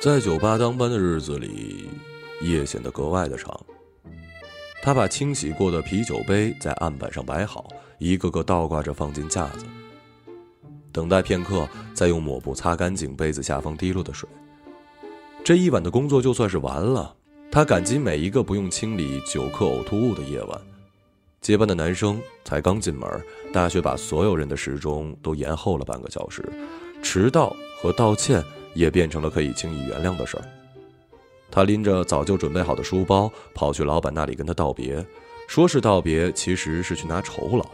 在酒吧当班的日子里，夜显得格外的长。他把清洗过的啤酒杯在案板上摆好，一个个倒挂着放进架子。等待片刻，再用抹布擦干净杯子下方滴落的水。这一晚的工作就算是完了。他感激每一个不用清理酒客呕吐物的夜晚。接班的男生才刚进门，大学把所有人的时钟都延后了半个小时，迟到和道歉。也变成了可以轻易原谅的事儿。他拎着早就准备好的书包，跑去老板那里跟他道别，说是道别，其实是去拿酬劳。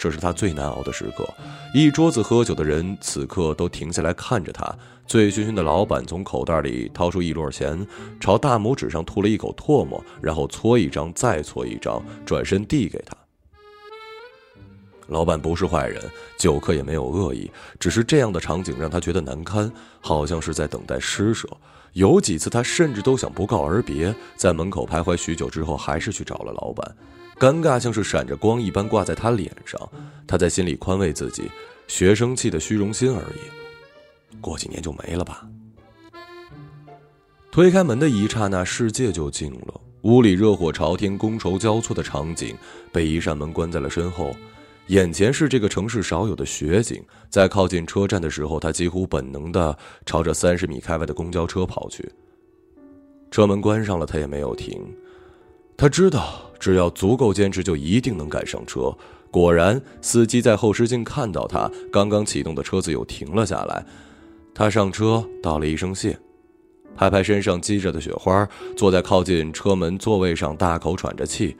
这是他最难熬的时刻。一桌子喝酒的人此刻都停下来看着他。醉醺醺的老板从口袋里掏出一摞钱，朝大拇指上吐了一口唾沫，然后搓一张，再搓一张，转身递给他。老板不是坏人，酒客也没有恶意，只是这样的场景让他觉得难堪，好像是在等待施舍。有几次他甚至都想不告而别，在门口徘徊许久之后，还是去找了老板。尴尬像是闪着光一般挂在他脸上，他在心里宽慰自己，学生气的虚荣心而已，过几年就没了吧。推开门的一刹那，世界就静了，屋里热火朝天、觥筹交错的场景被一扇门关在了身后。眼前是这个城市少有的雪景，在靠近车站的时候，他几乎本能的朝着三十米开外的公交车跑去。车门关上了，他也没有停。他知道，只要足够坚持，就一定能赶上车。果然，司机在后视镜看到他刚刚启动的车子又停了下来。他上车，道了一声谢，拍拍身上积着的雪花，坐在靠近车门座位上，大口喘着气。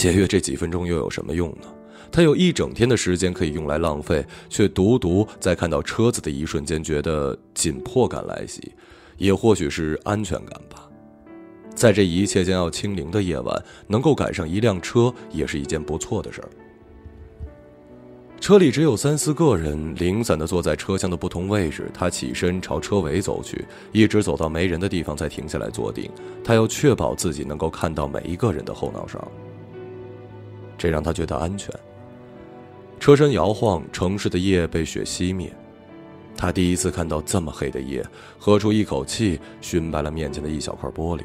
节约这几分钟又有什么用呢？他有一整天的时间可以用来浪费，却独独在看到车子的一瞬间觉得紧迫感来袭，也或许是安全感吧。在这一切将要清零的夜晚，能够赶上一辆车也是一件不错的事儿。车里只有三四个人，零散的坐在车厢的不同位置。他起身朝车尾走去，一直走到没人的地方才停下来坐定。他要确保自己能够看到每一个人的后脑勺。这让他觉得安全。车身摇晃，城市的夜被雪熄灭。他第一次看到这么黑的夜，喝出一口气，熏白了面前的一小块玻璃。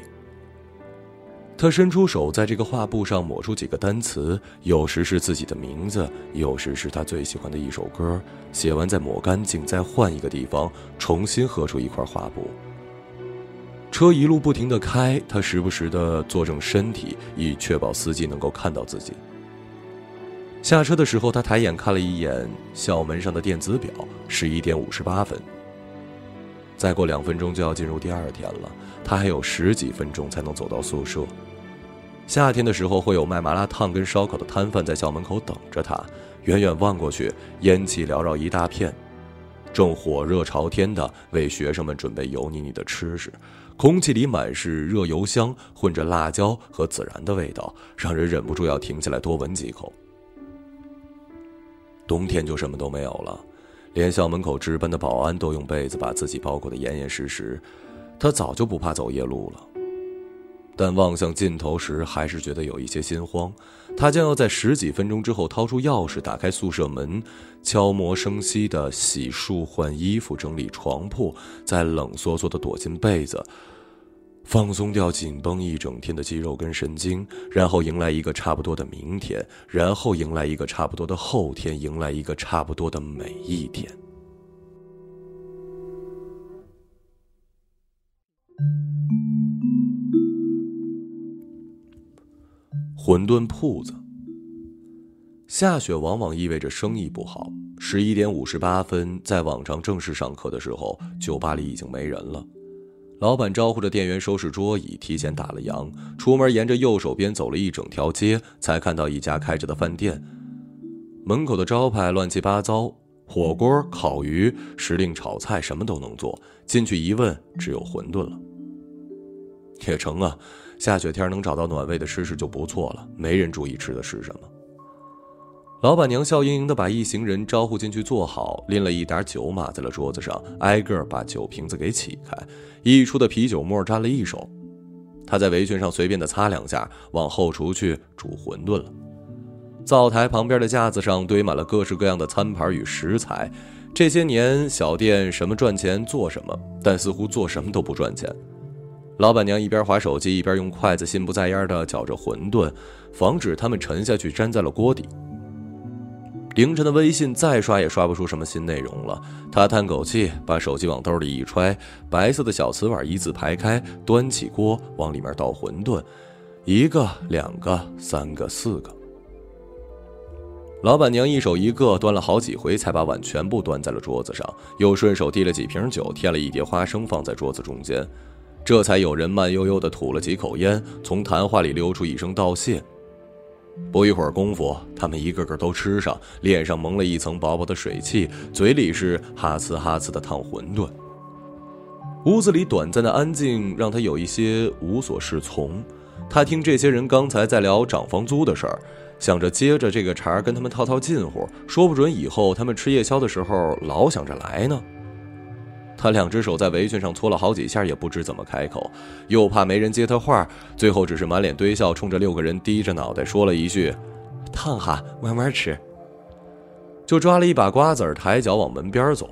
他伸出手，在这个画布上抹出几个单词，有时是自己的名字，有时是他最喜欢的一首歌。写完再抹干净，再换一个地方，重新喝出一块画布。车一路不停地开，他时不时地坐正身体，以确保司机能够看到自己。下车的时候，他抬眼看了一眼校门上的电子表，十一点五十八分。再过两分钟就要进入第二天了，他还有十几分钟才能走到宿舍。夏天的时候，会有卖麻辣烫跟烧烤的摊贩在校门口等着他。远远望过去，烟气缭绕一大片，正火热朝天的为学生们准备油腻腻的吃食，空气里满是热油香，混着辣椒和孜然的味道，让人忍不住要停下来多闻几口。冬天就什么都没有了，连校门口值班的保安都用被子把自己包裹得严严实实。他早就不怕走夜路了，但望向尽头时，还是觉得有一些心慌。他将要在十几分钟之后掏出钥匙，打开宿舍门，悄无声息地洗漱、换衣服、整理床铺，再冷飕飕地躲进被子。放松掉紧绷一整天的肌肉跟神经，然后迎来一个差不多的明天，然后迎来一个差不多的后天，迎来一个差不多的每一天。馄饨铺子，下雪往往意味着生意不好。十一点五十八分，在往常正式上课的时候，酒吧里已经没人了。老板招呼着店员收拾桌椅，提前打了烊。出门沿着右手边走了一整条街，才看到一家开着的饭店。门口的招牌乱七八糟，火锅、烤鱼、时令炒菜，什么都能做。进去一问，只有馄饨了。也成啊，下雪天能找到暖胃的吃食就不错了。没人注意吃的是什么。老板娘笑盈盈的把一行人招呼进去坐好，拎了一打酒码在了桌子上，挨个把酒瓶子给起开，溢出的啤酒沫沾了一手。她在围裙上随便的擦两下，往后厨去煮馄饨了。灶台旁边的架子上堆满了各式各样的餐盘与食材。这些年，小店什么赚钱做什么，但似乎做什么都不赚钱。老板娘一边划手机，一边用筷子心不在焉地搅着馄饨，防止它们沉下去粘在了锅底。凌晨的微信再刷也刷不出什么新内容了。他叹口气，把手机往兜里一揣，白色的小瓷碗一字排开，端起锅往里面倒馄饨，一个、两个、三个、四个。老板娘一手一个，端了好几回，才把碗全部端在了桌子上，又顺手递了几瓶酒，添了一碟花生放在桌子中间，这才有人慢悠悠地吐了几口烟，从谈话里溜出一声道谢。不一会儿功夫，他们一个个都吃上，脸上蒙了一层薄薄的水汽，嘴里是哈呲哈呲的烫馄饨。屋子里短暂的安静让他有一些无所适从。他听这些人刚才在聊涨房租的事儿，想着接着这个茬跟他们套套近乎，说不准以后他们吃夜宵的时候老想着来呢。他两只手在围裙上搓了好几下，也不知怎么开口，又怕没人接他话，最后只是满脸堆笑，冲着六个人低着脑袋说了一句：“烫哈，慢慢吃。”就抓了一把瓜子儿，抬脚往门边走。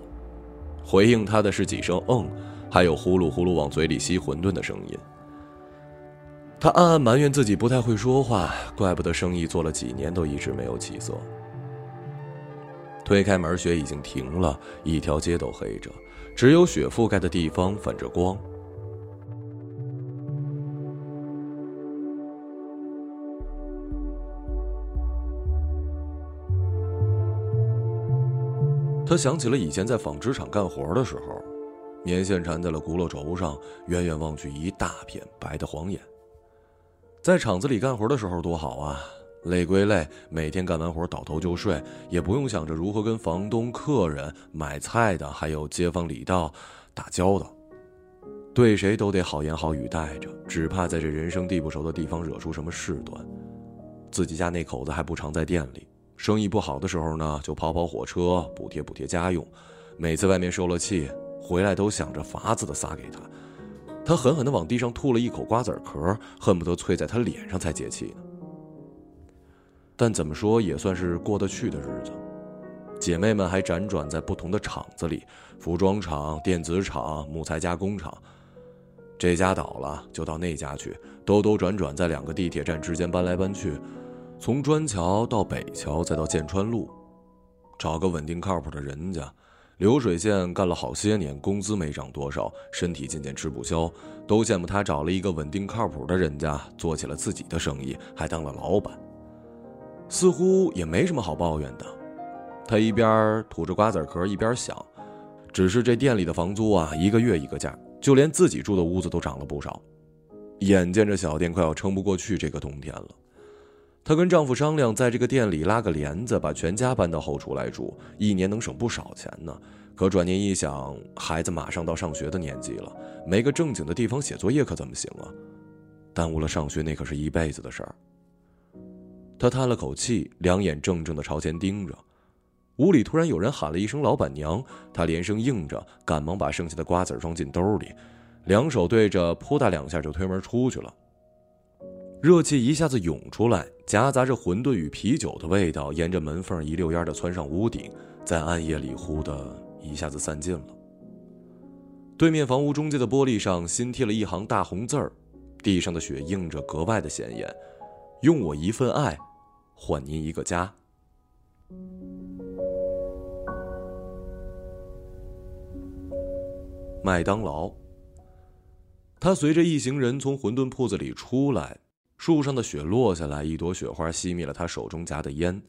回应他的是几声“嗯”，还有呼噜呼噜往嘴里吸馄饨的声音。他暗暗埋怨自己不太会说话，怪不得生意做了几年都一直没有起色。推开门，雪已经停了，一条街都黑着。只有雪覆盖的地方反着光。他想起了以前在纺织厂干活的时候，棉线缠在了轱辘轴上，远远望去一大片白的晃眼。在厂子里干活的时候多好啊！累归累，每天干完活倒头就睡，也不用想着如何跟房东、客人、买菜的，还有街坊里道打交道，对谁都得好言好语带着，只怕在这人生地不熟的地方惹出什么事端。自己家那口子还不常在店里，生意不好的时候呢，就跑跑火车补贴补贴家用。每次外面受了气，回来都想着法子的撒给他。他狠狠地往地上吐了一口瓜子壳，恨不得啐在他脸上才解气呢。但怎么说也算是过得去的日子，姐妹们还辗转在不同的厂子里，服装厂、电子厂、木材加工厂。这家倒了就到那家去，兜兜转转在两个地铁站之间搬来搬去，从砖桥到北桥再到建川路，找个稳定靠谱的人家。流水线干了好些年，工资没涨多少，身体渐渐吃不消，都羡慕他找了一个稳定靠谱的人家，做起了自己的生意，还当了老板。似乎也没什么好抱怨的，他一边吐着瓜子壳，一边想：只是这店里的房租啊，一个月一个价，就连自己住的屋子都涨了不少。眼见着小店快要撑不过去这个冬天了，她跟丈夫商量，在这个店里拉个帘子，把全家搬到后厨来住，一年能省不少钱呢。可转念一想，孩子马上到上学的年纪了，没个正经的地方写作业可怎么行啊？耽误了上学，那可是一辈子的事儿。他叹了口气，两眼怔怔的朝前盯着。屋里突然有人喊了一声“老板娘”，他连声应着，赶忙把剩下的瓜子装进兜里，两手对着，扑嗒两下就推门出去了。热气一下子涌出来，夹杂着馄饨与啤酒的味道，沿着门缝一溜烟的窜上屋顶，在暗夜里忽的一下子散尽了。对面房屋中间的玻璃上新贴了一行大红字儿，地上的雪映着格外的显眼。用我一份爱，换您一个家。麦当劳。他随着一行人从馄饨铺子里出来，树上的雪落下来，一朵雪花熄灭了他手中夹的烟，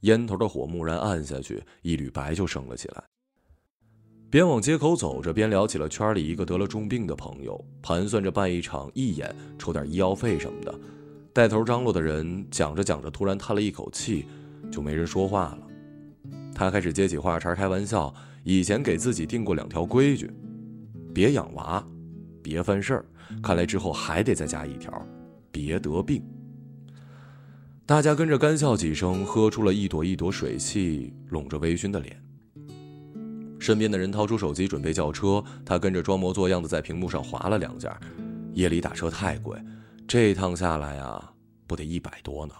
烟头的火蓦然暗下去，一缕白就升了起来。边往街口走着，边聊起了圈里一个得了重病的朋友，盘算着办一场义演，筹点医药费什么的。带头张罗的人讲着讲着，突然叹了一口气，就没人说话了。他开始接起话茬开玩笑：“以前给自己定过两条规矩，别养娃，别犯事儿。看来之后还得再加一条，别得病。”大家跟着干笑几声，喝出了一朵一朵水汽，拢着微醺的脸。身边的人掏出手机准备叫车，他跟着装模作样的在屏幕上划了两下。夜里打车太贵，这趟下来啊，不得一百多呢。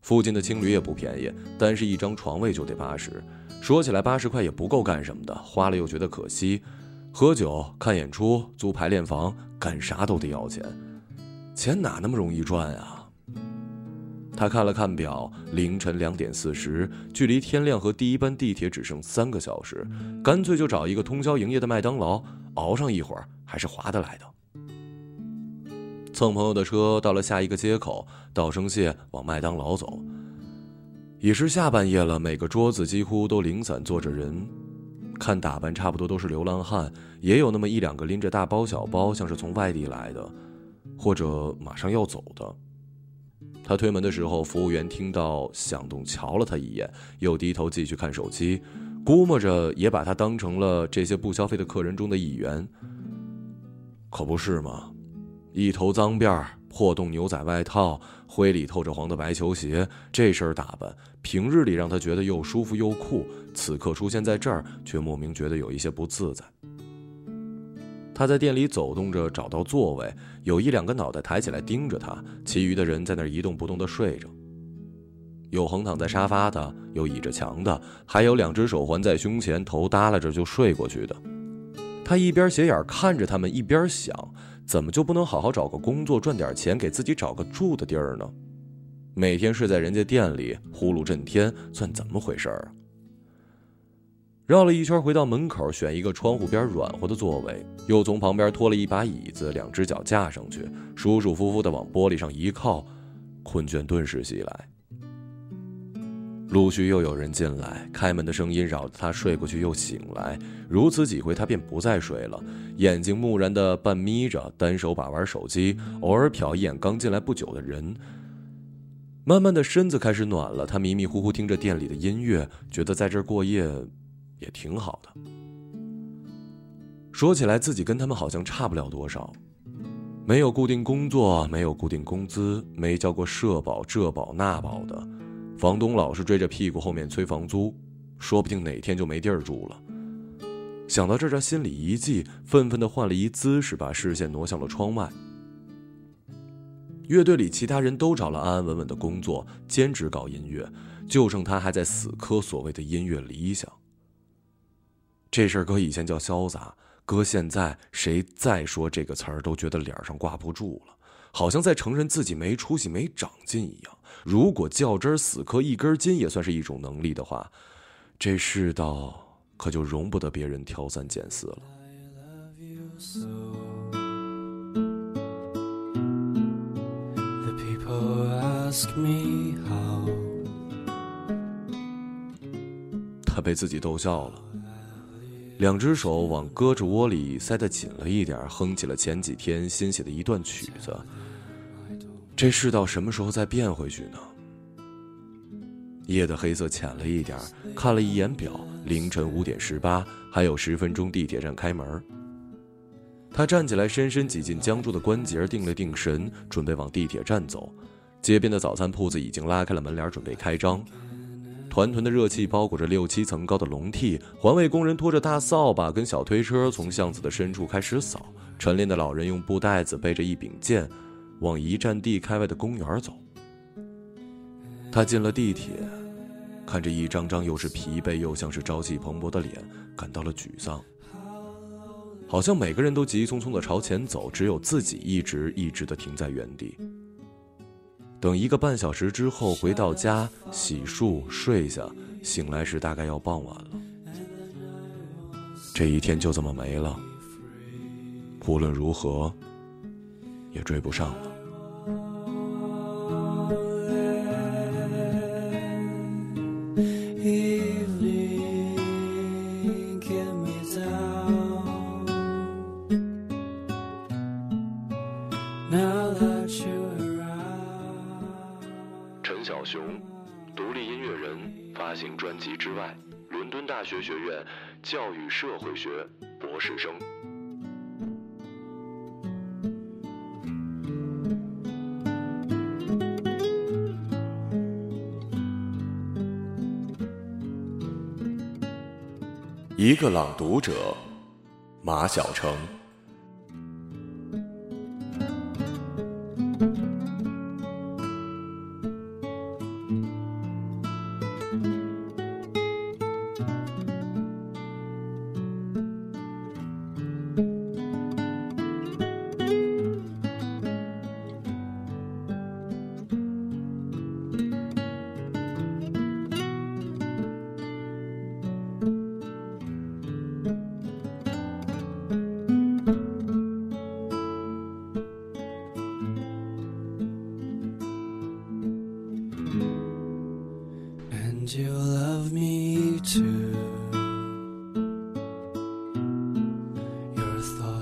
附近的青旅也不便宜，单是一张床位就得八十。说起来八十块也不够干什么的，花了又觉得可惜。喝酒、看演出、租排练房，干啥都得要钱，钱哪那么容易赚啊？他看了看表，凌晨两点四十，距离天亮和第一班地铁只剩三个小时，干脆就找一个通宵营业的麦当劳，熬上一会儿还是划得来的。蹭朋友的车到了下一个街口，道声谢往麦当劳走。已是下半夜了，每个桌子几乎都零散坐着人，看打扮差不多都是流浪汉，也有那么一两个拎着大包小包，像是从外地来的，或者马上要走的。他推门的时候，服务员听到响动，瞧了他一眼，又低头继续看手机，估摸着也把他当成了这些不消费的客人中的一员。可不是吗？一头脏辫儿，破洞牛仔外套，灰里透着黄的白球鞋，这身打扮，平日里让他觉得又舒服又酷，此刻出现在这儿，却莫名觉得有一些不自在。他在店里走动着，找到座位，有一两个脑袋抬起来盯着他，其余的人在那儿一动不动地睡着。有横躺在沙发的，有倚着墙的，还有两只手环在胸前，头耷拉着就睡过去的。他一边斜眼看着他们，一边想：怎么就不能好好找个工作，赚点钱，给自己找个住的地儿呢？每天睡在人家店里，呼噜震天，算怎么回事儿啊？绕了一圈，回到门口，选一个窗户边软和的座位，又从旁边拖了一把椅子，两只脚架上去，舒舒服服的往玻璃上一靠，困倦顿时袭来。陆续又有人进来，开门的声音扰得他睡过去又醒来，如此几回，他便不再睡了，眼睛木然的半眯着，单手把玩手机，偶尔瞟一眼刚进来不久的人。慢慢的，身子开始暖了，他迷迷糊糊听着店里的音乐，觉得在这儿过夜。也挺好的。说起来，自己跟他们好像差不了多少，没有固定工作，没有固定工资，没交过社保、这保那保的，房东老是追着屁股后面催房租，说不定哪天就没地儿住了。想到这儿，他心里一悸，愤愤地换了一姿势，把视线挪向了窗外。乐队里其他人都找了安安稳稳的工作，兼职搞音乐，就剩他还在死磕所谓的音乐理想。这事儿搁以前叫潇洒，搁现在谁再说这个词儿都觉得脸上挂不住了，好像在承认自己没出息、没长进一样。如果较真儿死磕一根筋也算是一种能力的话，这世道可就容不得别人挑三拣四了。他被自己逗笑了。两只手往胳肢窝里塞得紧了一点，哼起了前几天新写的一段曲子。这世道什么时候再变回去呢？夜的黑色浅了一点，看了一眼表，凌晨五点十八，还有十分钟地铁站开门。他站起来，深深挤进僵住的关节，定了定神，准备往地铁站走。街边的早餐铺子已经拉开了门帘，准备开张。团团的热气包裹着六七层高的笼屉，环卫工人拖着大扫把跟小推车从巷子的深处开始扫。晨练的老人用布袋子背着一柄剑，往一站地开外的公园走。他进了地铁，看着一张张又是疲惫又像是朝气蓬勃的脸，感到了沮丧。好像每个人都急匆匆的朝前走，只有自己一直一直的停在原地。等一个半小时之后回到家，洗漱睡下，醒来时大概要傍晚了。这一天就这么没了，无论如何，也追不上了。小熊，独立音乐人，发行专辑之外，伦敦大学学院教育社会学博士生。一个朗读者，马晓成。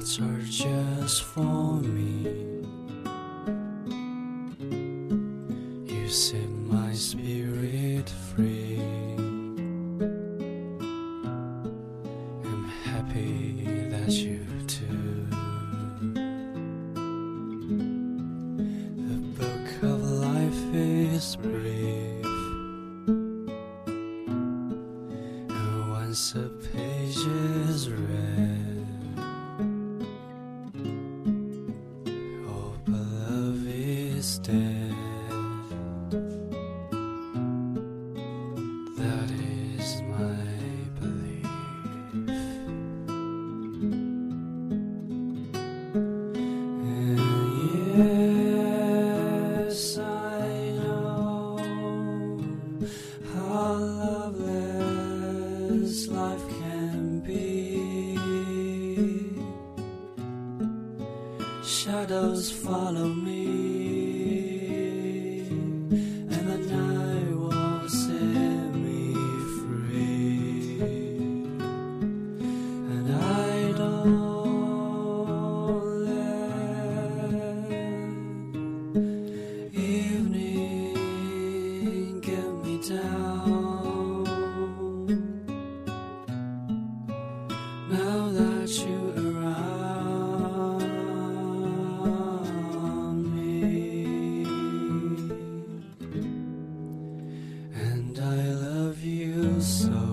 Thoughts are just for me. stay. so